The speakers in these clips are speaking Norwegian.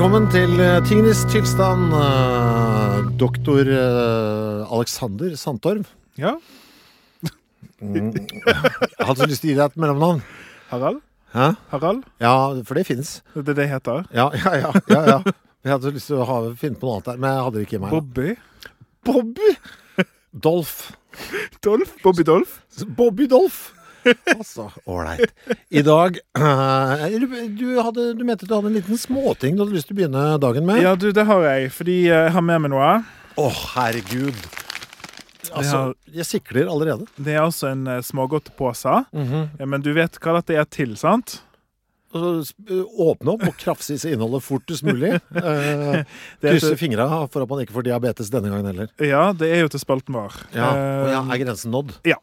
Velkommen til eh, Tingenes tilstand, eh, doktor eh, Alexander Sandtorv. Ja, Mm. Jeg hadde så lyst til å gi deg et mellomnavn. Harald? Hæ? Harald? Ja, for det fins. Det er det det heter. Ja, ja, ja. ja, ja. Jeg hadde så lyst til å ha, finne på noe annet der, men jeg hadde det ikke i meg. Bobby? Bobby! Dolph. Dolph? Bobby Dolph? Bobby Dolph. Altså, ålreit. I dag uh, du, hadde, du mente du hadde en liten småting du hadde lyst til å begynne dagen med? Ja, du, det har jeg, fordi eh, jeg har med meg noe. Å, herregud. Altså, jeg sikler allerede. Det er altså en uh, smågodtpose. Mhm. Ja, men du vet hva dette er til, sant? Og åpne opp og krafse i seg innholdet fortest mulig. Eh, krysse fingra for at man ikke får diabetes denne gangen heller. ja, det er jo til spalten vår. Ja, Eh, og ja, Er grensen nådd? Ja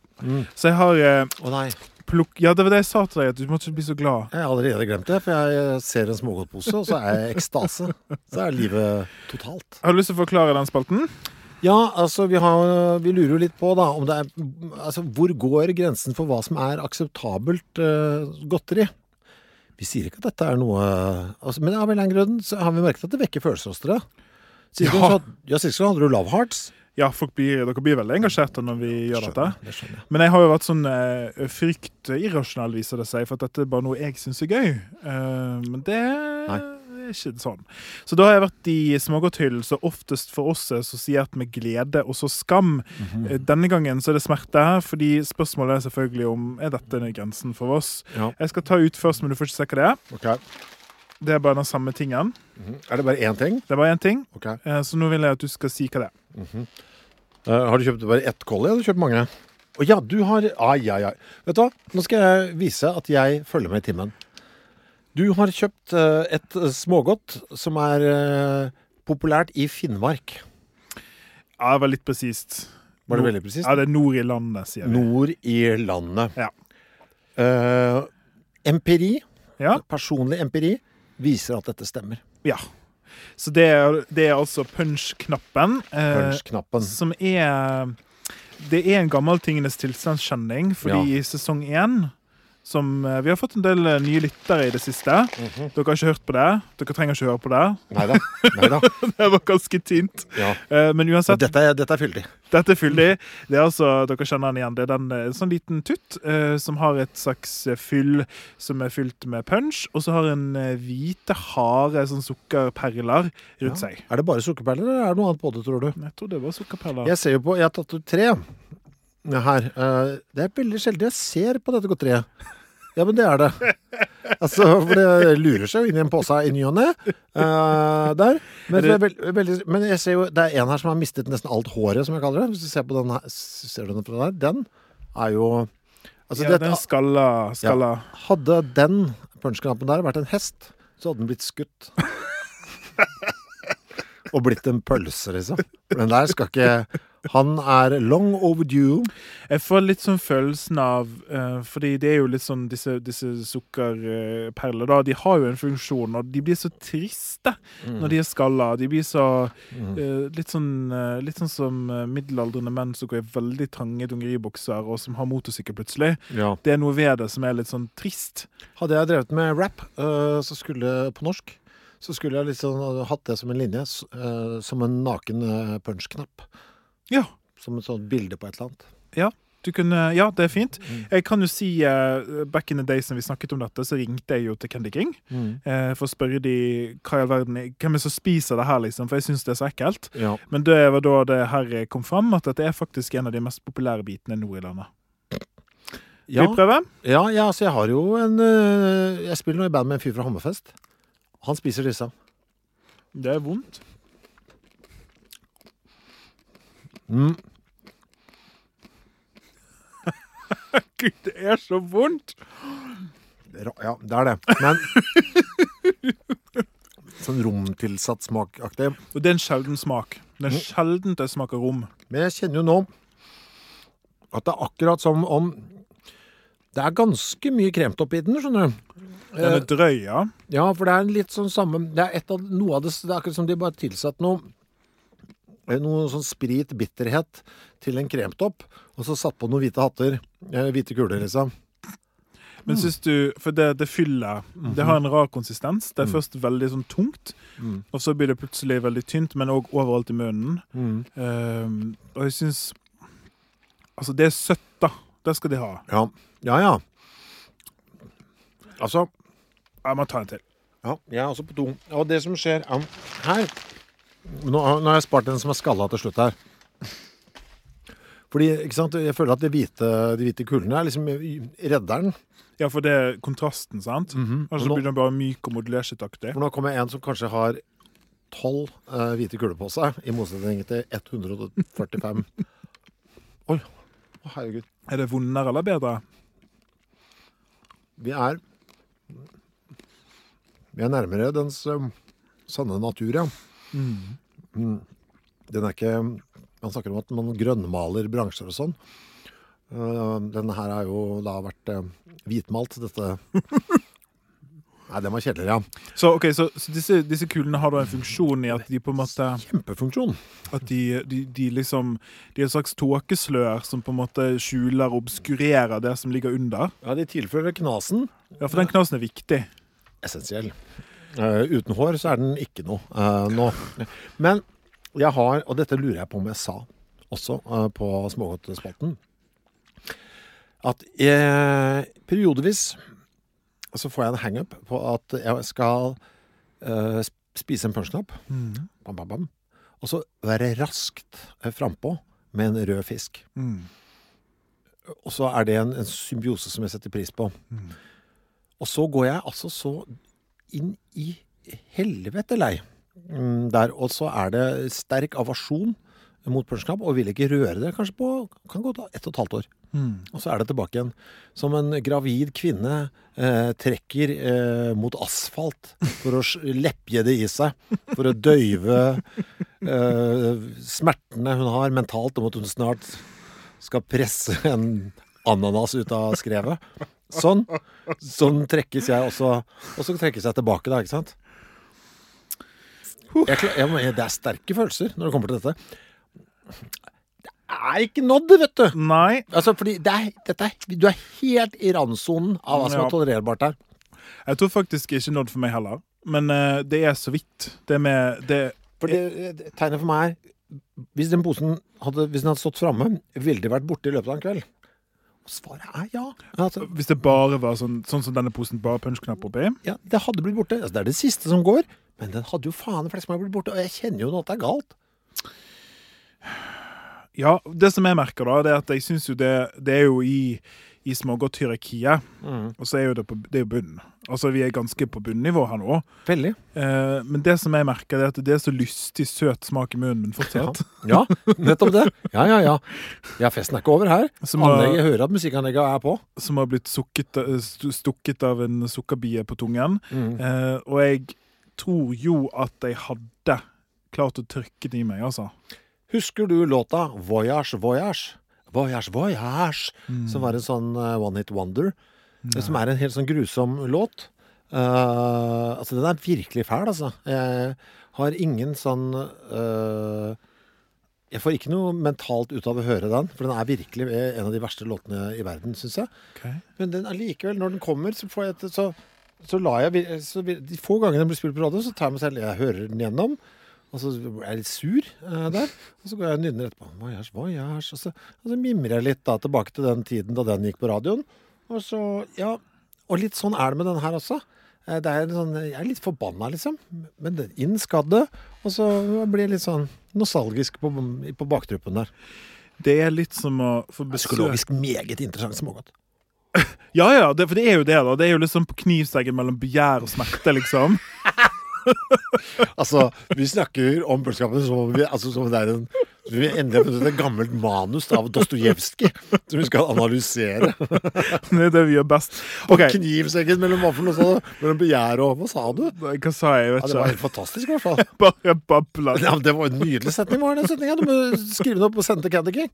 Så jeg har eh, Å nei, plukk... Ja, det var det jeg sa til deg, at du må ikke bli så glad. jeg har allerede glemt det. For jeg ser en smågodtpose, og så er jeg i ekstase. Så er livet totalt. Har du lyst til å forklare den spalten? Ja, altså vi, har, vi lurer jo litt på da om det er Altså hvor går grensen for hva som er akseptabelt uh, godteri? Vi sier ikke at dette er noe altså, Men av en eller annen grunn så har vi merket at det vekker følelser hos dere. Sist gang Ja. ja, hadde du Love Hearts. Ja, folk blir, dere blir veldig engasjerte når vi gjør dette. Det jeg. Men jeg har jo vært sånn eh, fryktirrasjonell, viser det seg, for at dette er bare noe jeg syns er gøy. Eh, men det Nei. Er ikke sånn. Så da har jeg vært i smågodthyllen som oftest for oss er sosiert med glede og så skam. Mm -hmm. Denne gangen så er det smerte, fordi spørsmålet er selvfølgelig om er dette grensen for oss. Ja. Jeg skal ta ut først, men du får ikke se hva det er. Okay. Det er bare den samme tingen. Mhm. Er det bare én ting? Det er bare én ting, Ok. eh, så nå vil jeg at du skal si hva det er. Eh, har du kjøpt bare ett collie, eller har du kjøpt mange? Å ja, du har Ai, ai, ai. Vet du hva? Nå skal jeg vise at jeg følger med i timen. Du har kjøpt eh, et eh, smågodt som er eh, populært i Finnmark. Ja, det var litt presist. Var det veldig presist? Ja, det er nord i landet, sier vi. Nord i landet. Ja. Uh, empiri, Ja. personlig empiri, viser at dette stemmer. Ja. Så det er, det er altså punch-knappen. Uh, Punch-knappen. som er Det er en gammel tingenes tilstandskjenning, fordi i sesong én som eh, Vi har fått en del eh, nye lyttere i det siste. Mhm. Dere har ikke hørt på det. Dere trenger ikke høre på det. Neida. Neida. Det var ganske tynt. Ja. Eh, Men uansett, Dette, er- dette er fyldig. dette er fyldig. Det er altså, Dere kjenner den igjen. Det er den, en sånn liten tutt som har et slags fyll som er fylt med punch, og så har en hvite, harde sånn sukkerperler rundt seg. Er det bare sukkerperler, eller er det noe annet på det, tror du? Jeg tror det var sukkerperler. Jeg ser jo på, jeg har tatt ut tre her. Det er veldig sjelden jeg ser på dette godteriet. Ja, men det er det. Altså, for det lurer seg jo inn i en pose i ny og ne. eh, der. Men, det er veld, veldig, men jeg ser jo, det er en her som har mistet nesten alt håret, som jeg kaller det. Hvis du ser på den her, ser du den fra der? Den er jo altså, ja, det- den skalla, skalla. Hadde den punchknappen der vært en hest, så hadde den blitt skutt. Og blitt en pølse, liksom. For den der skal ikke Han er long overdue. Jeg får litt sånn følelsen av uh, Fordi det er jo litt sånn disse, disse sukkerperler, da. De har jo en funksjon, og de blir så triste når de er skalla. De blir så uh, litt, sånn, uh, litt sånn som middelaldrende menn som går i veldig trange dungeribukser, og som har motorsykkel plutselig. Ja. Det er noe ved det som er litt sånn trist. Hadde jeg drevet med rap eh, så skulle, på norsk, så skulle jeg liksom hatt det som en linje. som en naken punch-knapp. Ja. Som et sånt bilde på et eller annet. Ja, du kunne, ja, det er fint. Mm. Jeg kan jo si uh, Back in the days når vi snakket om dette, så ringte jeg jo til Candy King eh, for å spørre de hva i verden hvem er som spiser det her, liksom, for jeg syns det er så ekkelt. Ja. Men det var da det her kom fram, at dette er faktisk en av de mest populære bitene nå i landet. Ja. Vil vi prøve? ja, ja, altså jeg har jo en uh, Jeg spiller nå i band med en fyr fra Hammerfest. Han spiser disse. Det er vondt. Mm. Gud, det er så vondt! Ja, det er det. Men Sånn romtilsatt smakaktig. Og det er en sjelden smak. Det er sjelden det smaker rom. Men jeg kjenner jo nå at det er akkurat som om Det er ganske mye kremtopp i den, skjønner du. Den er drøy, ja. Ja, for det er litt sånn samme Det er et av, noe av det Det er akkurat som de bare tilsatte tilsatt noe Noe sånn sprit, bitterhet til en kremtopp, og så satt på noen hvite hatter. Eh, hvite kuler, liksom. Men syns du For det, det fyller Det har en rar konsistens. Det er først veldig sånn tungt, Mm. og så blir det plutselig veldig tynt, men òg overalt i munnen. Mm. Ehm, og jeg syns Altså, det er søtt, da. Det skal de ha. Ja. Ja, ja. Altså Jeg må ta en til. Ja, jeg er også på to. Og det som skjer her Nå, nå har jeg spart den som er skalla til slutt her. Fordi, ikke sant, jeg føler at de hvite, de hvite kulene er liksom redderen. Ja, for det er kontrasten, sant? Og så Og nå- blir den bare myk og modulerskittaktig. For nå kommer en som kanskje har tolv eh, hvite kuler på seg, i motsetning til 145. Oi. Å, herregud. Er det vondere eller bedre? Vi er Vi er nærmere dens eh, sanne natur, ja. Mm. Den er ikke Man snakker om at man grønnmaler bransjer og sånn. Uh, denne her har jo da vært eh, hvitmalt, dette Nei, den var kjedeligere, ja. Så, okay, så, så disse, disse kulene har da en funksjon i at de på en måte Kjempefunksjon. At de, de, de liksom De er et slags tåkeslør som på en måte skjuler og obskurerer det som ligger under. Ja, de tilfører knasen. Ja, for den knasen er viktig. Essensiell. Eh, uten hår så er den ikke noe uh, nå. Men jeg har, og dette lurer jeg på om jeg sa også uh, på Smågodtspalten, at jeg, periodevis så får jeg en hangup på at jeg skal spise en punsjknapp, bam, bam, bam, og så være raskt uh, frampå med en rød fisk. Mm. Og så er det en, en symbiose som jeg setter pris på. Og så går jeg altså så inn i helvete lei mm, der. Og så er det sterk avasjon mot punsjknapp, og vil ikke røre det kanskje på kan gå da ett og et halvt år. Og så er det tilbake igjen. Som en gravid kvinne eh, trekker eh, mot asfalt for å lepje det i seg. For å døyve eh, smertene hun har mentalt om at hun snart skal presse en ananas ut av skrevet. Sånn. Sånn trekkes jeg også. Og så trekkes jeg tilbake, da, ikke sant? Jeg, jeg, det er sterke følelser når det kommer til dette. Det er ikke nådd, vet du! Nei. Altså, fordi det er, er, Du er helt i randsonen av hva som er tolererbart her. Jeg tror faktisk ikke nådd for meg heller. Men uh, det er så vidt. Det med det For det, det- tegnet for meg er Hvis den posen hadde, hvis den hadde stått framme, ville det vært borte i løpet av en kveld? Svaret er ja. Altså, Hvis det bare var sånn, sånn som denne posen, bare punsjknapp oppi. ja. Det hadde blitt borte. Altså, det er det siste som går. Men den hadde jo faen flest meg blitt borte. Og jeg kjenner jo nå at det er galt. Ja, det som jeg merker, da, det er at jeg syns jo det, det er jo i, i Mm. Og så er jo det på det er jo bunn. Altså, vi er ganske på bunnivå her nå. Veldig. Eh, men det som jeg merker, er at det er så lystig, søt smak i munnen min fortsatt. Ja, nettopp det. Ja, ja, ja. Ja, festen er ikke over her. Som har- Anlegget hører at musikkanlegget er på. Som har blitt sukket, eh, stukket av en sukkerbie på tungen. Mm. Eh, og jeg tror jo at jeg hadde klart å trykke det i meg, altså. Husker du låta Voyage Voyage? Voyage Voyage, Mm. som var en sånn eh, one hit wonder. Som er en helt sånn grusom låt. Uh, altså, den er virkelig fæl, altså. Jeg har ingen sånn uh, Jeg får ikke noe mentalt ut av å høre den, for den er virkelig en av de verste låtene i verden, syns jeg. Okay. Men den allikevel, når den kommer, så får jeg et så, så lar jeg så, De få gangene den blir spilt på radio, så tar jeg meg selv Jeg hører den gjennom. Og så er jeg litt sur eh, der. Og så går jeg og nynner etterpå. Voyage, voyage. Og så, og så mimrer jeg litt da tilbake til den tiden da den gikk på radioen. Og så, ja Og litt sånn er det med den her også. Eh, Det er sånn, jeg er litt forbanna, liksom. Men det- inn skal det. Og så blir jeg litt sånn nostalgisk på, på baktruppen der. Det er litt som å få besøk Psykologisk meget interessant smågodt. Ja, ja, det, for det er jo det, da. Det er jo liksom på knivseggen mellom begjær og smerte, liksom. Altså, vi snakker om pølsekapen som altså, som om det er en vi har funnet et gammelt manus av Dostojevskij som vi skal analysere. Det er det vi gjør best. Okay. Knivseggen mellom vaffelen og så? Mellom begjæret og Hva sa du? hva sa jeg? Jeg Ja, det var helt fantastisk, i hvert fall. Bare babla. Ja, det var en nydelig setning. var den setningen. Du må skrive den opp og sende til Candy King.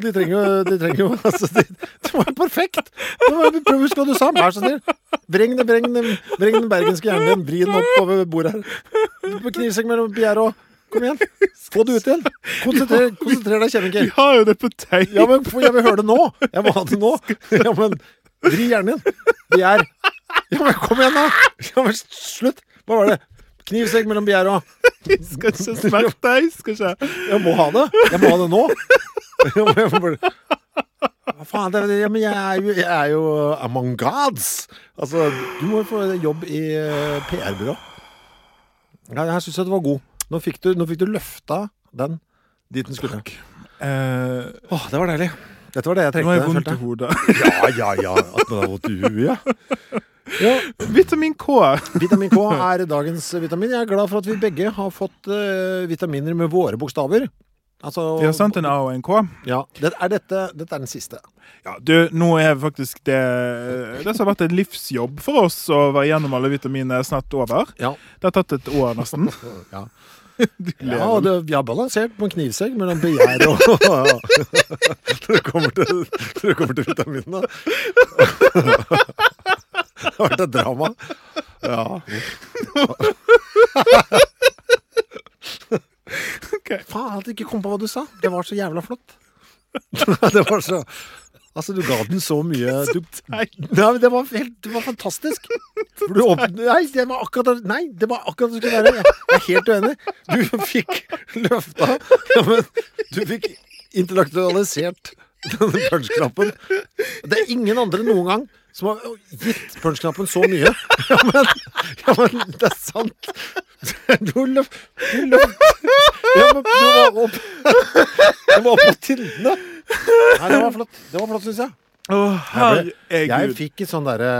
De trenger jo, de trenger jo altså, de, Det var perfekt! Prøv å huske hva du sa. Vær så snill. Vreng den, vreng den, bergenske hjernen din. Vri den opp over bordet her. På knivsegg mellom begjæret og Kom igjen. Få det ut igjen. Konsentrer, konsentrer deg, Kjevin Vi har jo det på tape. Ja, men jeg vil høre det nå. Jeg må ha det nå. Ja, men Vri hjernen din. Begjær. Ja, men kom igjen, da. Ja, men slutt. Hva var det? Knivsegg mellom begjær og Skal ikke smerte, deg. skal ikke Jeg må ha det. Jeg må ha det nå. Jeg må, jeg må bare... Hva faen, det, ja, men jeg er, jo, jeg er jo among gods. Altså, du må jo få jobb i eh, PR-byrå. Ja, jeg syns det var god. Nå fikk, du, nå fikk du løfta den dit den skulle. Eh, Åh, det var deilig. Dette var det jeg Nå har jeg vondt i følte hodet. Ja, ja, ja. At man har vondt i huet, ja. ja. Vitamin K. Vitamin K er dagens vitamin. Jeg er glad for at vi begge har fått eh, vitaminer med våre bokstaver. Altså, Vi har sendt en A og en K. Ja, det, er dette, dette er den siste. Ja, du, nå er faktisk det Det som har vært en livsjobb for oss å være gjennom alle vitaminene snart over. Ja. Det har tatt et år, nesten. Ja. Ja, det, vi har balansert på en knivsegg mellom begjær og Når det kommer til, når det kommer til vitaminene. Det har vært et drama. Ja. Faen at du ikke kom på hva du sa. Det var så jævla flott. Det var så Altså, du ga den så mye du, Nei, men det var helt Det var fantastisk. For du åpnet Nei, det var akkurat Nei, det var akkurat det skulle være. Jeg er helt uenig. Du fikk løfta ja, men Du fikk intellektualisert denne punch-knappen. Det er ingen andre noen gang som har gitt punch-knappen så mye. Ja, men, ja, men det er sant. Du løp, Du løp. ja, men du var opp Du var opp på tindene. Nei, det var flott, Det var flott, syns jeg. Å, Jeg fikk en sånn derre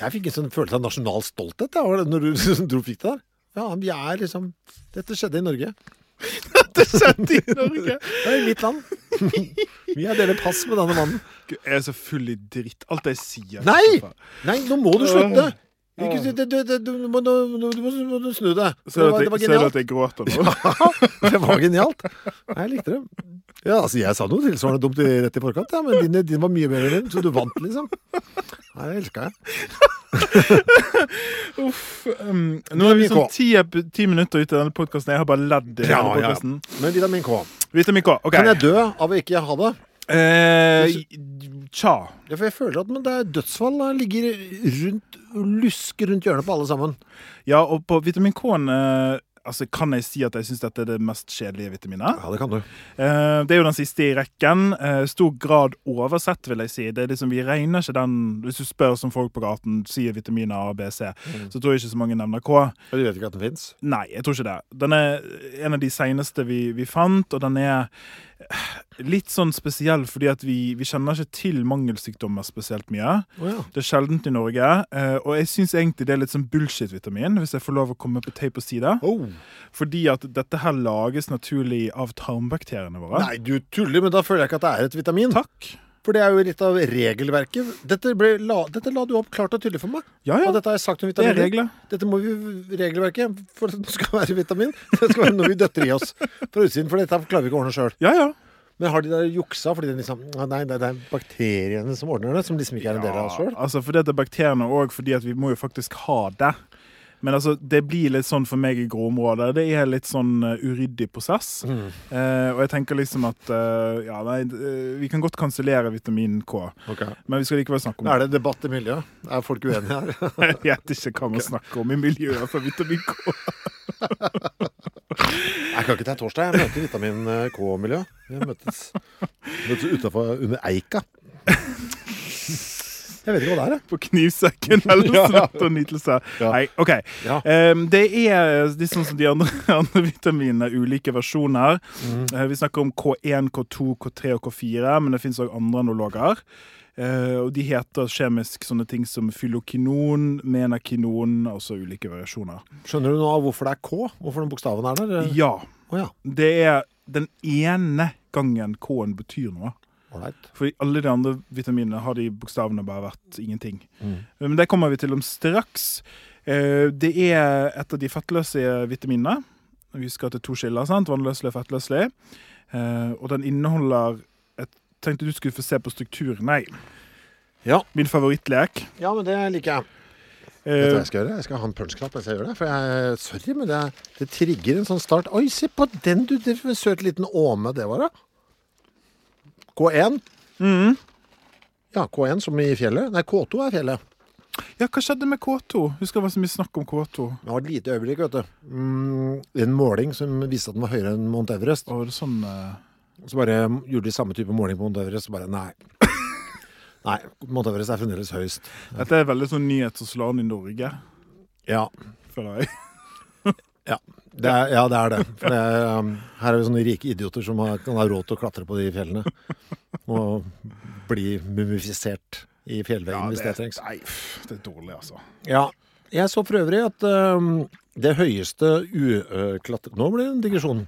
Jeg fikk en sånn følelse av nasjonal stolthet da, når du du fikk det der. Ja, vi er liksom Dette skjedde i Norge. Dette skjedde i Norge. Det er i mitt land. Vi har deler pass med denne mannen. Jeg er så full i dritt. Alt jeg sier. Nei! Nei, nå må du slutte! Ikke, du, du, du, du, må, du, må, du må snu deg. Det Ser du var, at, det var jeg- ser at jeg gråter nå? Det var genialt. Nei, Jeg likte det. Ja, altså Jeg sa noe tilsvarende dumt rett i forkant, ja, men din, din var mye bedre enn din, så du vant, liksom. Nei, det elska jeg. Uff. Um, nå er vi sånn ti, ti minutter ute i denne podkasten. Jeg har bare ledd i Ja, denne ja. podcasten. Men vitamin K. Vitamin K. OK. Kan jeg dø av å ikke ha det? Eh, tja. Ja, for jeg føler at men det er dødsfall da, ligger rundt lusker rundt hjørnet på alle sammen. Ja, og på vitamin K-en eh, Altså, Kan jeg si at jeg syns dette er det mest kjedelige vitaminet? Ja, det kan du. Eh, det er jo den siste i rekken. Eh, stor grad oversett, vil jeg si. Det er liksom, Vi regner ikke den Hvis du spør som folk på gaten sier vitaminer A, B, C, så tror jeg ikke så mange nevner K. Og du vet ikke at den fins? Nei, jeg tror ikke det. Den er en av de seneste vi, vi fant, og den er litt sånn spesiell fordi at vi, vi kjenner ikke til mangelsykdommer spesielt mye. Oh, ja. Det er sjeldent i Norge, eh, og jeg syns egentlig det er litt sånn bullshit-vitamin, hvis jeg får lov å komme på tape og si det. Oh. Fordi at dette her lages naturlig av tarmbakteriene våre. Nei, du tuller, men da føler jeg ikke at det er et vitamin. Takk. For det er jo litt av regelverket. Dette, la, dette la du opp klart og tydelig for meg. Ja, ja. Og dette har jeg sagt om vitamin. Det er regler. Dette må vi regelverket for at det skal være vitamin. Det skal være noe vi døtter i oss fra utsiden, for dette klarer vi ikke å ordne sjøl. Ja, ja. Men har de der juksa fordi det liksom Nei, det er bakteriene som ordner det, som liksom ikke er en del av oss sjøl. altså fordi det er bakteriene òg, fordi vi må jo faktisk ha det. Men altså, det blir litt sånn for meg i gråområdet. Det er litt sånn uh, uryddig prosess. Mm. Uh, og jeg tenker liksom at uh, Ja, nei, vi kan godt kansellere vitamin K, men vi skal likevel snakke om det. Er det debatt i miljøet? Er folk uenige her? Jeg vet ikke hva man snakker om i miljøet for vitamin K. Jeg kan ikke ta torsdag. Jeg møter Vitamin K-miljø. Vi møtes, møtes utafor under Eika. Jeg vet ikke hva det er. På knivsekken eller Ja. svett og nytelse. Ja. Nei, OK. Ja. Um, det er de sånn som de andre, andre vitaminene, ulike versjoner. Mm. Uh, vi snakker om K1, K2, K3 og K4, men det fins òg andre analoger. Eh, og de heter kjemisk sånne ting som fylokinon, menakinon, altså ulike variasjoner. Skjønner du nå hvorfor det er K? Hvorfor den bokstaven er der? Ja. Oh, ja. Det er den ene gangen K-en betyr noe. Ålreit. For alle de andre vitaminene har de bokstavene bare vært ingenting. Men det kommer vi til om straks. Eh, Det er et av de fettløse vitaminene. Vi skal til to skiller. sant? Vannløselig og fettløselig. Eh, Og den inneholder tenkte du skulle få se på strukturen. Nei. Ja. Min favorittlek. ja, men det liker jeg. Vet du Eh, hva jeg skal gjøre? Jeg skal ha en punch-knapp mens jeg gjør det. For jeg, sorry, men det, det trigger en sånn start. Oi, se på den, du! Det var en søt liten åme det var, da. K1. Mhm. Ja, K1 som i fjellet. Nei, K2 er fjellet. Ja, hva skjedde med K2? Husker det var så mye snakk om K2. Det var et lite øyeblikk, vet du. Mm, en måling som viste at den var høyere enn Mount Everest. Og det sånn eh, Så bare gjorde de samme type måling på Mount Everest, og bare nei. Nei, Mount Everest er fremdeles høyest. Dette er veldig sånn nyhet som slår an i Norge, Ja, føler jeg. ja. Det er, ja, det er det. For det er, um, her er vi sånne rike idioter som har, kan ha råd til å klatre på de fjellene. Og bli mumifisert i fjellveggen hvis det trengs. nei, pff, det er dårlig, altså. Ja. Jeg så for øvrig at um, det høyeste uklatre... Nå ble det en digresjon.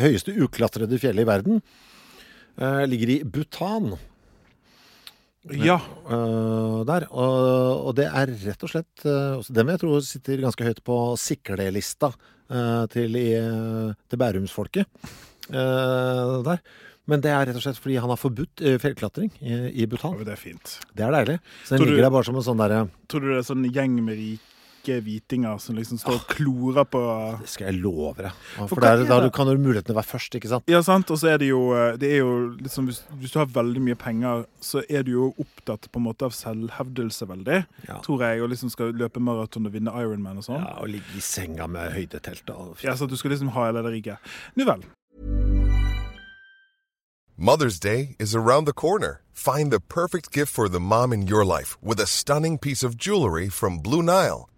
Høyeste uklatrede fjellet i verden eh, ligger i Bhutan. Ja. eh, der. Og, det er rett og slett uh, Den vil jeg tro sitter ganske høyt på siklelista eh, til, til Bærumsfolket eh, der. Men det er rett og slett fordi han har forbudt eh, fjellklatring i, i Bhutan. Ja, det er fint. Det er deilig. Så den du- ligger der bare som en sånn derre Tror du det er sånn gjeng med rike hvitinger som liksom står og klorer på Det skal jeg love deg. For For der, er da kan du mulighetene være først, ikke sant? Ja, sant? Og så er det jo, det er jo liksom, hvis, hvis du har veldig mye penger, så er du jo opptatt på en måte av selvhevdelse veldig, Ja. tror jeg, og liksom skal løpe maraton og vinne Ironman og sånn. Ja, og ligge i senga med høydetelt og Ja, så du skal liksom ha hele det riket. Nu vel. Mother's Day is around the corner. Find the perfect gift for the mom in your life with a stunning piece of jewelry from Blue Nile.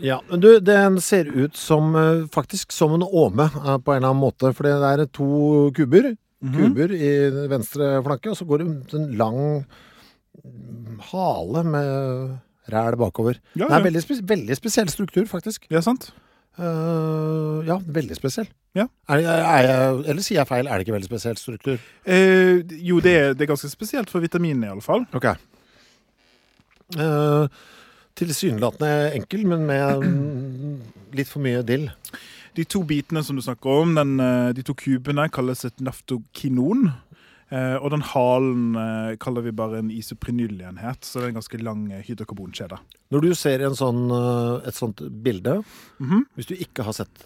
Ja, men du, den ser ut som eh, faktisk som en åme eh, på en eller annen måte. For det er to kuber. Mhm. Kuber i venstre flanke, og så går det en lang mm, hale med ræl bakover. Ja, Det er ja. veldig, spes veldig spesiell struktur, faktisk. Ja, sant? Uh, ja, veldig spesiell. Ja. Er, er jeg, eller sier jeg feil? Er det ikke veldig spesiell struktur? Uh, jo, det er, det er ganske spesielt for vitaminene, i alle fall. Ok. Uh, Tilsynelatende enkel, men med mm, litt for mye dill. De to bitene som du snakker om, den, eh, de to kubene, kalles et naftokinon. Eh, og den halen eh, kaller vi bare en isoprenyllenhet, så det er en ganske lang eh, hydrokarbonkjede. Når du ser en sånn, et sånt bilde, Mhm. hvis du ikke har sett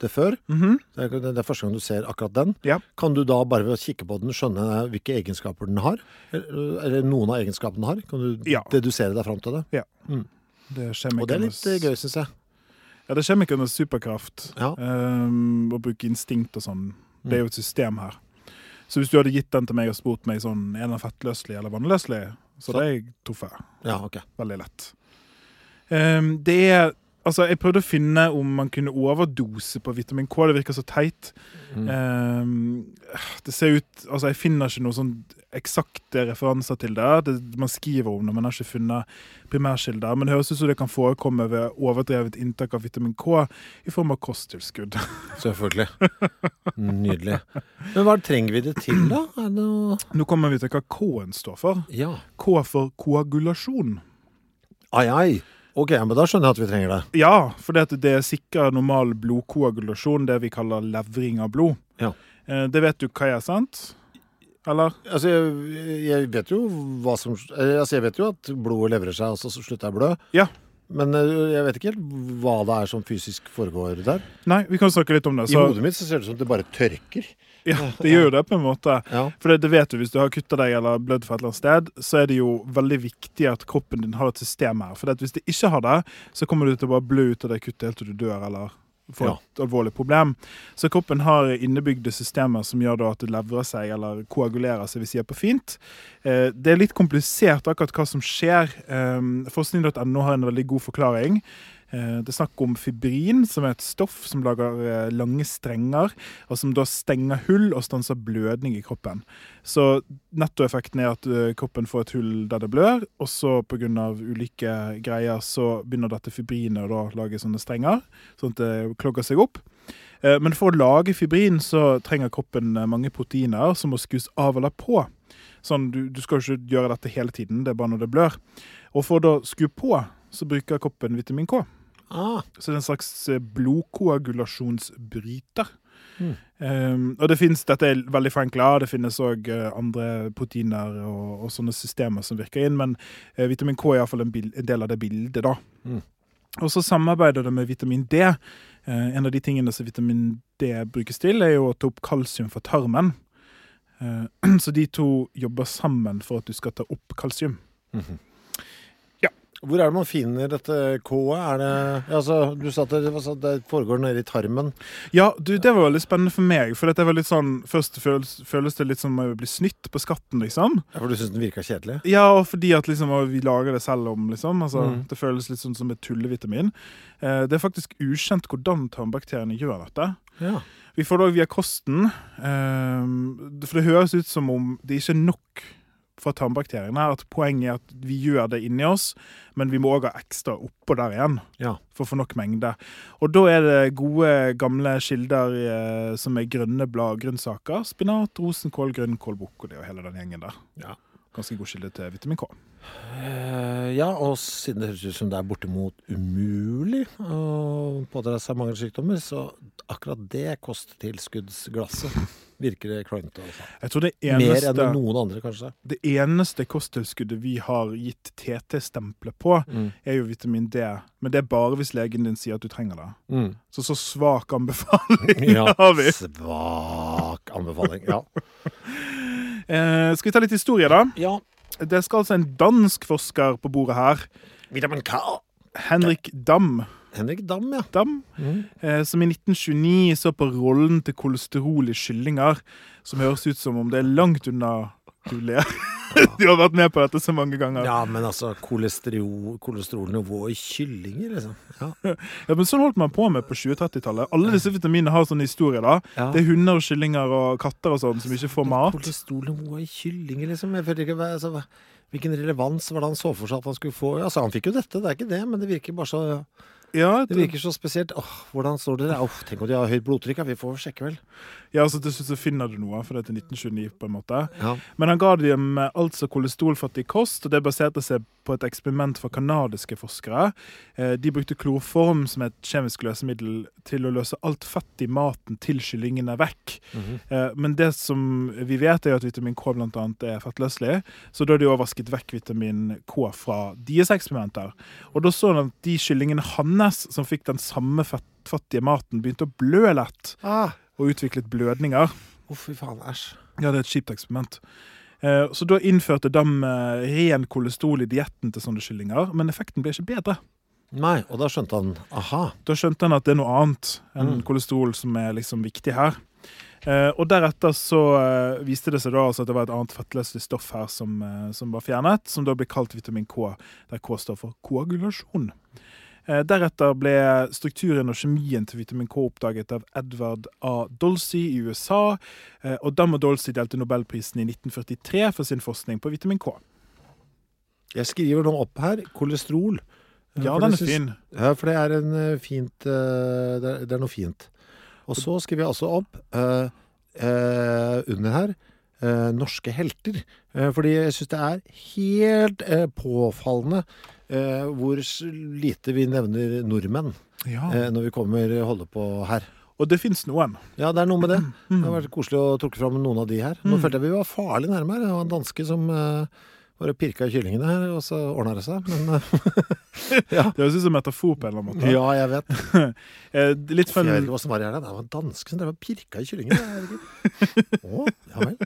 det før, det er, det er første gang du ser akkurat den, Ja. kan du da bare ved å kikke på den skjønne hvilke egenskaper den har? Eller, noen av egenskapene den har? Kan du Ja. dedusere deg fram til det? Ja. Mm. Det Og det er litt gøy, syns jeg. Ja, det er kjemikernes superkraft. Ja. Um, å bruke instinkt og sånn. Det er jo et system her. Så hvis du hadde gitt den til meg og spurt meg sånn, er den fettløselig eller vannløselig, så hadde jeg truffet. Ja, okay. Veldig lett. Um, det er Altså, jeg prøvde å finne om man kunne overdose på vitamin K. Det virker så teit. Um, det ser ut Altså, jeg finner ikke noen sånn eksakte referanser til det. det. Man skriver om det, men har ikke funnet primærkilder. Men det høres ut som det kan forekomme ved overdrevet inntak av vitamin K i form av kosttilskudd. Selvfølgelig. Nydelig. Men hva trenger vi det til, da? Noe Nå kommer vi til hva K-en står for. Ja. K for koagulasjon. Ai, ai. Ok, men da skjønner jeg at vi trenger det. Ja, for det, det sikrer normal blodkoagulasjon, det vi kaller levring av blod. Ja. Eh, Det vet du hva er, sant? Eller? Altså, jeg, jeg vet jo hva som eh, Altså, jeg vet jo at blodet leverer seg, og så slutter jeg å blø. Ja. Men eh, jeg vet ikke helt hva det er som fysisk foregår der. Nei, vi kan snakke litt om det. I hodet mitt så ser det ut som det bare tørker. Ja, det gjør jo det på en måte. Ja. For det, det vet du, hvis du har kutta deg eller blødd fra et eller annet sted, så er det jo veldig viktig at kroppen din har et system her. For hvis det ikke har det, så kommer du til å bare blø ut av det kuttet helt til du dør eller får Ja. et alvorlig problem. Så kroppen har innebygde systemer som gjør at det leverer seg eller koagulerer seg, hvis sier er på fint. Eh, det er litt komplisert akkurat hva som skjer. Eh, Forskning.no har en veldig god forklaring. Eh, Det er snakk om fibrin, som er et stoff som lager eh, lange strenger, og som da stenger hull og stanser blødning i kroppen. Så nettoeffekten er at eh, kroppen får et hull der det blør, og så pga. ulike greier så begynner dette fibrinet å lage sånne strenger, sånn at det klogger seg opp. Men for å lage fibrin så trenger kroppen mange proteiner som må skus av eller på. Sånn, du, du skal jo ikke gjøre dette hele tiden, det er bare når det blør. Og for å da skru på, så bruker kroppen vitamin K. Ah, Så det er en slags eh, blodkoagulasjonsbryter. Mm. Um, og det finnes, dette er veldig forenkla, det finnes òg andre proteiner og, og sånne systemer som virker inn, men uh, vitamin K er iallfall en, bil- en del av det bildet, da. Mm. Og så samarbeider det med vitamin D. Uh, en av de tingene som vitamin D brukes til, er jo å ta opp kalsium fra tarmen. Uh, så de to jobber sammen for at du skal ta opp kalsium. Hvor er det man finner dette K-et? Det altså, Du sa at det, det foregår nede i tarmen. Ja, du, det var veldig spennende for meg. For det var litt sånn, Først føles, føles det litt som å bli snytt på skatten, liksom. Ja, For du syns den virka kjedelig? Ja, og fordi at liksom, vi lager det selv om, liksom. Altså, Mm. Det føles litt sånn som et tullevitamin. Eh, det er faktisk ukjent hvordan tarmbakteriene gjør dette. Ja. Vi får det òg via kosten. Eh, for det høres ut som om det ikke er nok fra tarmbakteriene. At poenget er at vi gjør det inni oss, men vi må òg ha ekstra oppå der igjen Ja. for å få nok mengde. Og da er det gode, gamle kilder eh, som er grønne blad, grønnsaker. Spinat, rosenkål, grønnkål, brokkoli og hele den gjengen der. Ja. Ganske god kilde til vitamin K. Eh, ja, og siden det høres ut som det er bortimot umulig å pådra seg mange sykdommer, så akkurat det kosttilskuddsglasset virker det klønete. Altså. Mer enn noen andre, kanskje. det eneste kosttilskuddet vi har gitt TT-stempelet på, Mm. er jo vitamin D. Men det er bare hvis legen din sier at du trenger det. Mm. Så så svak anbefaling Ja, har vi. svak anbefaling. Ja. Eh, skal vi ta litt historie, da? ja. Det skal altså en dansk forsker på bordet her. Vitamin K. Henrik Dam. Henrik Dam, ja. Dam Mm. eh, som i 1929 så på rollen til kolesterol i kyllinger, som høres ut som om det er langt unna du ler. Du har vært med på dette så mange ganger. Ja, men altså kolesterol, kolesterolnivå i kyllinger, liksom. Ja. Ja, men Sånn holdt man på med på 20-30-tallet. Alle disse vitaminene har sånn historie. da. Ja. Det er hunder og kyllinger og katter og sånn som ikke får mat. Kolesterolnivå i kyllinger, liksom. Jeg føler ikke, altså, hvilken relevans var det han så for seg at han skulle få? Altså, Han fikk jo dette, det er ikke det, men det virker bare så Ja, Det virker så spesielt. Åh, hvordan står det der? Åh, tenk om de har høyt blodtrykk. Vi får sjekke, vel. ja altså Til slutt så finner du noe, for det er til 1929 på en måte. Ja. Men han ga dem eh, altså kolesterolfattig kost, og det baserte seg på et eksperiment fra kanadiske forskere. Eh, De brukte klorform som et kjemisk løsemiddel til å løse alt fett i maten til kyllingene vekk. Mm -hmm. Men det som vi vet, er at vitamin K annet er fettløselig, så da har de også vasket vekk vitamin K fra deres eksperimenter. Og da så han at de kyllingene hans som fikk den samme fettfattige maten, begynte å blø lett Ah, og utviklet blødninger. Å, fy faen. Æsj. Ja, det er et kjipt eksperiment. Eh, Så da innførte de eh, ren kolesterol i dietten til sånne kyllinger, men effekten ble ikke bedre. Nei, og da skjønte han aha. Da skjønte han at det er noe annet enn Mm. kolesterol som er liksom viktig her. Eh, og deretter så eh, viste det seg da altså at det var et annet fettløselig stoff her som, eh, som var fjernet, som da ble kalt vitamin K, der K står for koagulasjon. Eh, deretter ble strukturen og kjemien til vitamin K oppdaget av Edward A. Dolsey i USA, eh, og Dam og Dolsey delte nobelprisen i 1943 for sin forskning på vitamin K. Jeg skriver nå opp her kolesterol. Eh, Ja, den er fin. Ja, for det er en fint det, er, det er noe fint. Og så skriver jeg altså opp under her norske helter. Fordi jeg syns det er helt påfallende hvor lite vi nevner nordmenn Ja. eh, når vi kommer holder på her. Og det fins noen. Ja, det er noe med det. Det har vært koselig å trukke fram noen av de her. Nå Mm. følte jeg vi var farlig nærme her. Det var en danske som eh, bare pirka i kyllingene her, og så ordna det seg. Men eh, ja. Det høres ut som metafor på en eller annen måte. ja, jeg vet. Litt fun... Jeg vet ikke hva som var i her. Det var en danske som drev og pirka i kyllingene. Å, ja vel.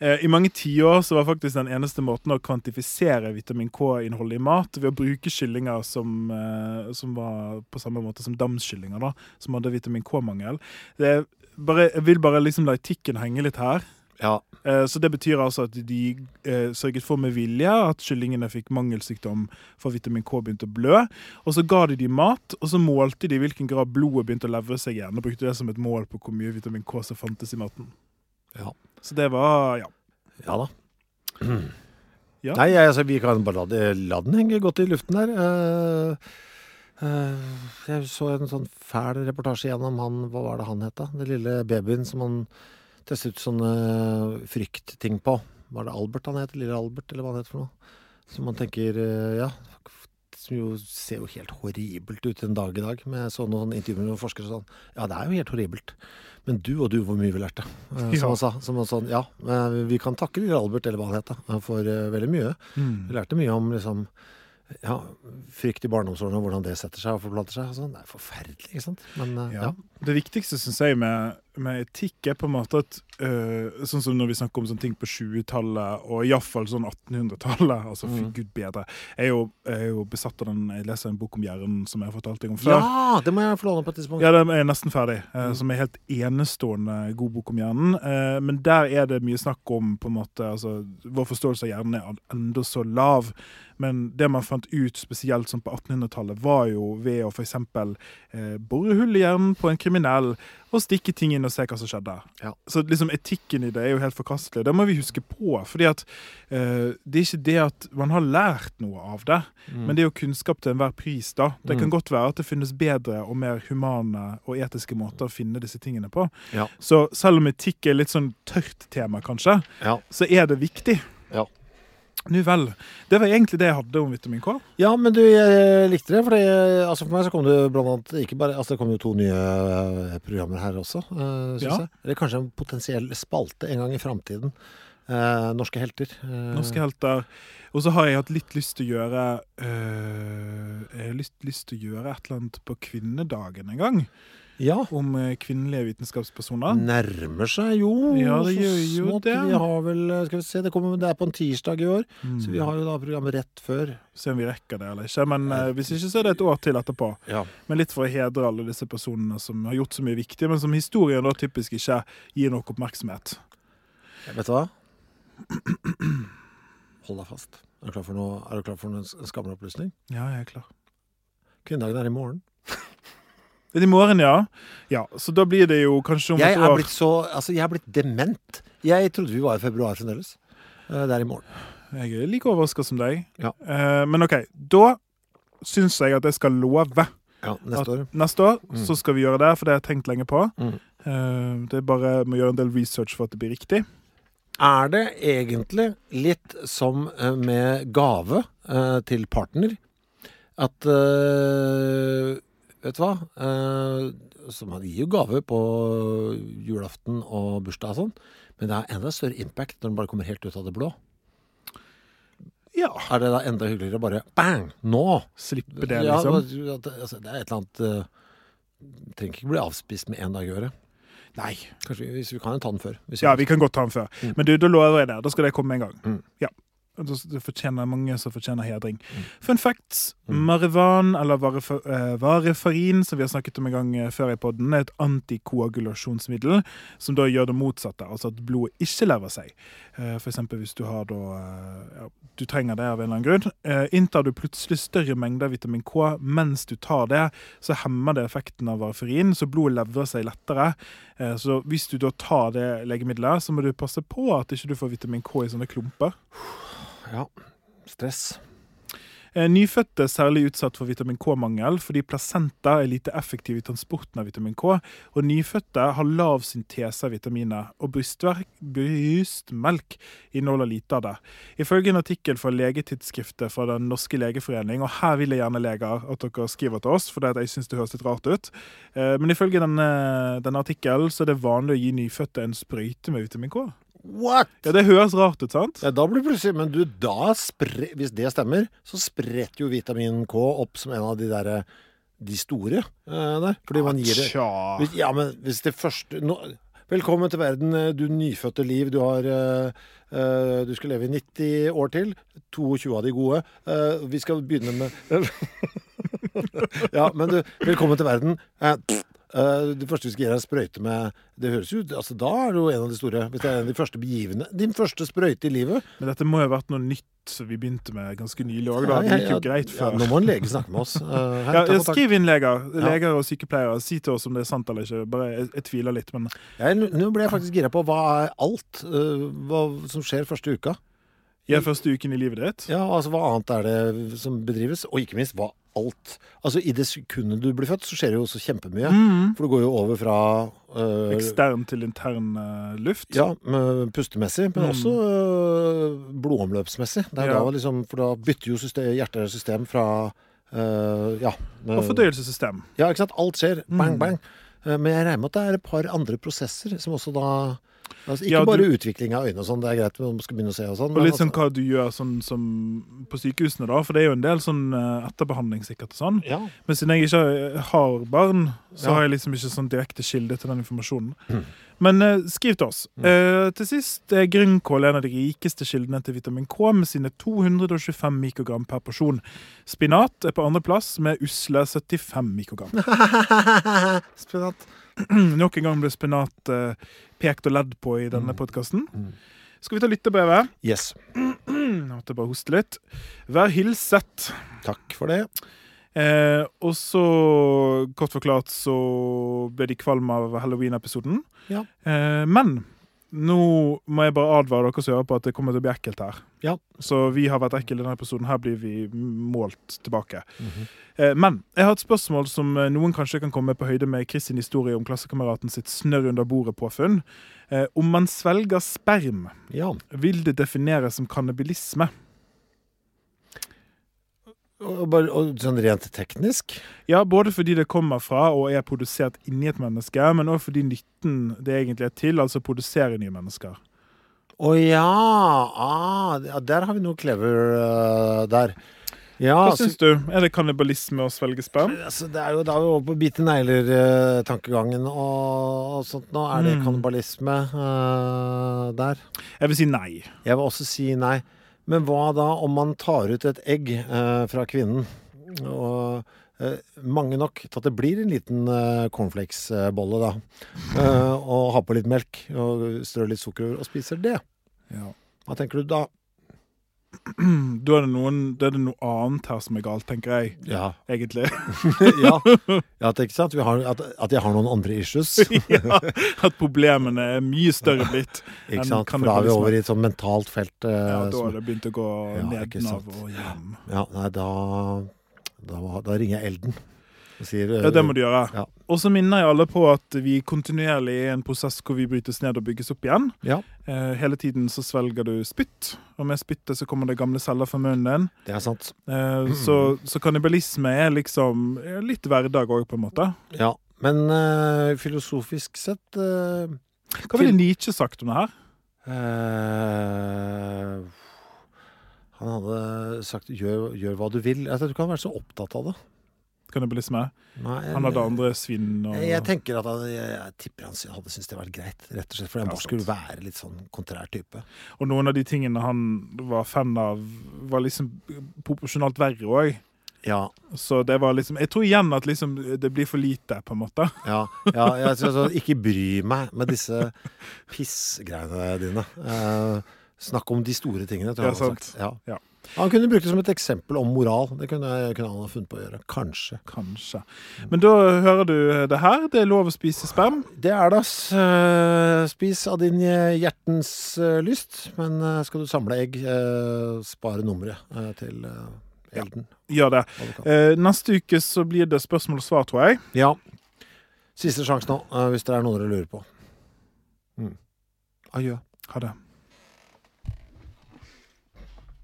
Eh, I mange tiår så var faktisk den eneste måten å kvantifisere vitamin K-innholdet i mat ved å bruke kyllinger som, eh, som var på samme måte som damskyllinger, da, som hadde vitamin K-mangel. Det jeg vil bare liksom la etikken henge litt her. Ja. Eh, Så det betyr altså at de eh, sørget for med vilje at kyllingene fikk mangelsykdom for vitamin K begynte å blø. Og så ga de de mat, og så målte de i hvilken grad blodet begynte å levre seg igjen, og brukte det som et mål på hvor mye vitamin K som fantes i maten. Ja. Så det var ja. Ja da. Ja. Nei, altså, vi kan bare la, det, la den henge godt i luften der. Uh, uh, jeg så en sånn fæl reportasje gjennom han Hva var det han het, da? Den lille babyen som han testet ut sånne fryktting på. Var det Albert han het? Lille Albert, eller hva han het for noe? Som man tenker eh, Ja. Som jo ser jo helt horribelt ut en dag i dag. Med jeg så noen intervjuer med noen forskere og sånn. Ja, det er jo helt horribelt. Men du og du, hvor mye vi lærte. Som Ja. Han sa. Som han sånn, ja, eh, vi kan takke lille Albert, eller hva han het, for eh, veldig mye. Vi lærte mye om liksom ja, frykt i barndomsårene, og hvordan det setter seg og forplanter seg. sånn. Det er forferdelig, ikke sant? Men eh, ja. Ja. Det viktigste synes jeg med, med etikk er på en måte at uh, Sånn som når vi snakker om sånne ting på 20-tallet, og iallfall sånn 1800-tallet. Altså, fy Mm. gud bedre. Jeg er, jo, jeg er jo besatt av den Jeg leser en bok om hjernen som jeg har fortalt deg om før. ja, det må jeg få låne på et tidspunkt. Ja, den er nesten ferdig. Uh. Som er helt enestående god bok om hjernen. Uh, men der er det mye snakk om på en måte, altså, Vår forståelse av hjernen er enda så lav. Men det man fant ut, spesielt sånn på 1800-tallet, var jo ved å f.eks. Uh, bore hull i hjernen på en kriminell og stikke ting inn og se hva som skjedde. Ja. Så liksom etikken i det er jo helt forkastelig. Det må vi huske på. fordi at uh, det er ikke det at man har lært noe av det, men det er jo kunnskap til enhver pris. da. Det kan Mm. godt være at det finnes bedre og mer humane og etiske måter å finne disse tingene på. Ja. Så selv om etikk er litt sånn tørt tema, kanskje, Ja. så er det viktig. Ja. Nu vel. Det var egentlig det jeg hadde om vitamin K. Ja, men du, jeg likte det. For altså for meg så kom det blant annet ikke bare, altså det kom jo to nye eh, programmer her også, uh, syns Ja. jeg. Eller kanskje en potensiell spalte en gang i framtiden. Eh, norske helter. Eh, Norske helter. Og så har jeg hatt litt lyst til å gjøre øh, Jeg har litt lyst til å gjøre et eller annet på kvinnedagen en gang. Ja. Om øh, kvinnelige vitenskapspersoner. Nærmer seg jo Ja, det gjør jo smått. det. Vi har vel, skal vi se, det, kommer, det er på en tirsdag i år, Mm. så vi har jo da programmet rett før. Se om vi rekker det eller ikke. Men eh, hvis ikke, så er det et år til etterpå. Ja. Men litt for å hedre alle disse personene som har gjort så mye viktig, men som historien da typisk ikke gir nok oppmerksomhet. Vet du hva? Hold deg fast. Er du klar for noe, er du klar for en skammelig opplysning? Ja, jeg er klar. Kvinnedagen er i morgen. Det er i morgen, ja. Ja, Så da blir det jo kanskje om Jeg et er år. blitt så Altså, jeg er blitt dement. Jeg trodde vi var i februar fremdeles. Eh, Det er i morgen. Jeg er like overraska som deg. Ja. Eh, men OK, da syns jeg at jeg skal love Ja, neste år. neste år Mm. så skal vi gjøre det, for det har jeg tenkt lenge på. Mm. Eh, det er bare må gjøre en del research for at det blir riktig. Er det egentlig litt som med gave til partner at Vet du hva? Eh, så man gir jo gave på julaften og bursdag og sånn, men det har enda større impact når den bare kommer helt ut av det blå. Ja. Er det da enda hyggeligere å bare bang! Nå! Slippe det, Ja, liksom. at- altså, det er et eller annet eh, Trenger ikke bli avspist med én dag i året. Nei. Kanskje vi- hvis vi kan ta den før. Hvis Ja, vi kan godt ta den før. Men du, da lover jeg det. Da skal det komme en gang. Mm. Ja. Det fortjener mange som fortjener hedring. Fun facts. Marivan, eller varefa- eh, varefarin, som vi har snakket om en gang eh, før i podden, er et antikoagulasjonsmiddel som da gjør det motsatte, altså at blodet ikke lever seg. F.eks. For eksempel hvis du har da eh, ja, Du trenger det av en eller annen grunn. Eh, Inntar du plutselig større mengder vitamin K mens du tar det, så hemmer det effekten av varefarin, så blodet lever seg lettere. Eh, Så hvis du da tar det legemiddelet, så må du passe på at ikke du får vitamin K i sånne klumper. Ja. Stress. Eh, Nyfødte er særlig utsatt for vitamin K-mangel fordi placenta er lite effektiv i transporten av vitamin K, og nyfødte har lav syntese av vitaminer, og brystmelk inneholder lite av det. Ifølge en artikkel fra legetidsskriftet fra Den norske legeforening, og her vil jeg gjerne leger at dere skriver til oss, for jeg syns det høres litt rart ut, eh, men ifølge denne, denne artikkelen så er det vanlig å gi nyfødte en sprøyte med vitamin K. What?! Ja, det høres rart ut, sant? Ja, da blir plutselig Men du, da spre, Hvis det stemmer, så spretter jo vitamin K opp som en av de derre De store eh, der. Fordi man gir det hvis, Ja, men hvis det første nå, Velkommen til verden, eh, du nyfødte liv. Du har eh, eh, Du skal leve i 90 år til. 22 av de gode. Eh, vi skal begynne med Ja, men du, velkommen til verden. Eh, eh, det første vi skal gjøre, er sprøyte med Det høres jo ut altså, Da er du en av de store. Hvis det er en av de første begivende Din første sprøyte i livet. Men dette må jo ha vært noe nytt vi begynte med ganske nylig òg. Ja, Ja, gikk jo greit ja, før. nå må en lege snakke med oss. Uh, Ja, skriv inn leger. Leger og sykepleiere. Si til oss om det er sant eller ikke. Bare, jeg, jeg tviler litt, men nå ble jeg faktisk gira på hva er alt uh, hva som skjer første uka. Ja, første uken i livet ditt. Ja, altså Hva annet er det som bedrives? Og ikke minst hva alt Altså I det sekundet du blir født, så skjer det jo også kjempemye. Mm. For det går jo over fra eh, Ekstern til intern eh, luft. Ja, med pustemessig, men Mm. også øh, blodomløpsmessig. Det Ja. da liksom, for da bytter jo system, hjertet system fra øh, Ja. med- Og fordøyelsessystem. Ja, ikke sant. Alt skjer. Bang, Mm. bang. Eh, Men jeg regner med at det er et par andre prosesser som også da Altså Ikke Ja, du- bare utvikling av øyne og sånn, det er greit om man skal begynne å se og sånn. Og litt sånn altså- hva du gjør sånn som på sykehusene, da. For det er jo en del sånn eh, etterbehandling sikkert og sånn. Ja. Men siden jeg ikke har barn, så Ja. har jeg liksom ikke sånn direkte kilde til den informasjonen. Mm. Men eh, skriv til oss. Eh, til sist er grønnkål en av de rikeste kildene til vitamin K, med sine 225 mikrogram per porsjon. Spinat er på andreplass med usle 75 mikrogram. spinat. Nok en gang ble spinat eh, pekt og ledd på i denne podkasten. Skal vi ta lyttebrevet? Yes. Nå måtte jeg bare hoste litt. Vær hilset. Takk for det. Eh, og så, kort forklart, så ble de kvalm av Halloween-episoden. Ja. Eh, men nå må jeg bare advare dere som hører på at det kommer til å bli ekkelt her. Ja. Så vi har vært ekle i denne episoden. Her blir vi målt tilbake. Mhm. eh, men jeg har et spørsmål som eh, noen kanskje kan komme på høyde med Chris sin historie om klassekameraten sitt snørr under bordet-påfunn. Eh, om man svelger sperm, Ja. vil det defineres som kannibalisme? Og, bare, og sånn rent teknisk? Ja, både fordi det kommer fra og er produsert inni et menneske, men òg fordi nytten det egentlig er til, altså produsere nye mennesker. Å ja. Ah! Der har vi noe clever uh, der. Ja, Hva syns du? Er det kannibalisme å svelge sperm? Altså, det er jo da vi over på bite negler-tankegangen og, og sånt nå. Er det Mm. kannibalisme eh, der? Jeg vil si nei. Jeg vil også si nei. Men hva da om man tar ut et egg eh, fra kvinnen, og eh, mange nok til at det blir en liten uh, cornflakesbolle, da, eh, og har på litt melk og strør litt sukker over og spiser det? Ja. Hva tenker du da? Da er det, noen, det er det noe annet her som er galt, tenker jeg. Ja. Egentlig. ja. ja, at? Vi har, at, at jeg har noen andre issues. ja, at problemene er mye større blitt Ikke sant? For da er vi over i et sånt mentalt felt. eh, Ja, da har det begynt å gå Ja, nedenav og hjem. Ja, nei, da, da, da ringer jeg Elden sier Ja, det må du gjøre. Ja. Og så minner jeg alle på at vi kontinuerlig er i en prosess hvor vi brytes ned og bygges opp igjen. Ja. Eh, hele tiden så svelger du spytt, og med spyttet så kommer det gamle celler fra munnen din. Det er sant. Eh, så, så kannibalisme er liksom er litt hverdag òg, på en måte. Ja, men eh, filosofisk sett eh, Hva ville Nietzsche sagt om det her? eh, Han hadde sagt gjør, 'gjør hva du vil'. Jeg tror ikke han har vært så opptatt av det. Kannibalisme? Nei, Han hadde andre svinn og Jeg tenker at han, jeg, jeg tipper han hadde syntes det vært greit, rett og slett. Fordi han Ja, bare skulle være litt sånn kontrær type. Og noen av de tingene han var fan av, var liksom proporsjonalt verre òg. Ja, Så det var liksom Jeg tror igjen at liksom det blir for lite, på en måte. ja, ja jeg, tror så, ikke bry meg med disse pissgreiene dine. Eh, snakk om de store tingene, tror jeg Ja, hadde sant. Ja. Ja. Han kunne brukt det som et eksempel om moral. Det kunne, kunne han ha funnet på å gjøre. Kanskje. Kanskje. Men da hører du det her. Det er lov å spise sperm. Det er det, ass. Eh, Spis av din eh, hjertens eh, lyst. Men skal du samle egg, spare nummeret til elden. Elden. Gjør det. Neste uke så blir det spørsmål og svar, tror jeg. Ja. Siste sjanse nå, hvis det er noe dere lurer på. Mm. Adjø. Ha det.